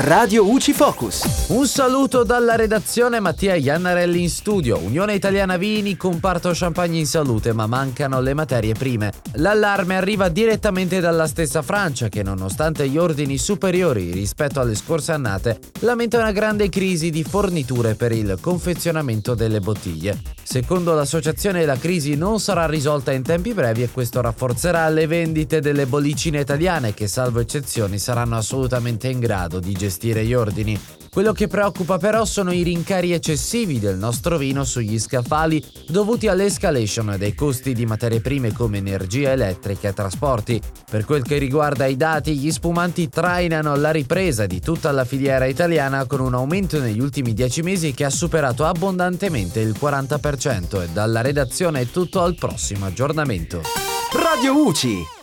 Radio UCI Focus. Un saluto dalla redazione Mattia Iannarelli in studio. Unione Italiana Vini, comparto champagne in salute, ma mancano le materie prime. L'allarme arriva direttamente dalla stessa Francia che nonostante gli ordini superiori rispetto alle scorse annate, lamenta una grande crisi di forniture per il confezionamento delle bottiglie. Secondo l'associazione la crisi non sarà risolta in tempi brevi e questo rafforzerà le vendite delle bollicine italiane che salvo eccezioni saranno assolutamente in grado di gestire gli ordini. Quello che preoccupa però sono i rincari eccessivi del nostro vino sugli scaffali dovuti all'escalation dei costi di materie prime come energia elettrica e trasporti. Per quel che riguarda i dati, gli spumanti trainano la ripresa di tutta la filiera italiana con un aumento negli ultimi 10 mesi che ha superato abbondantemente il 40% e dalla redazione è tutto al prossimo aggiornamento. Radio UCI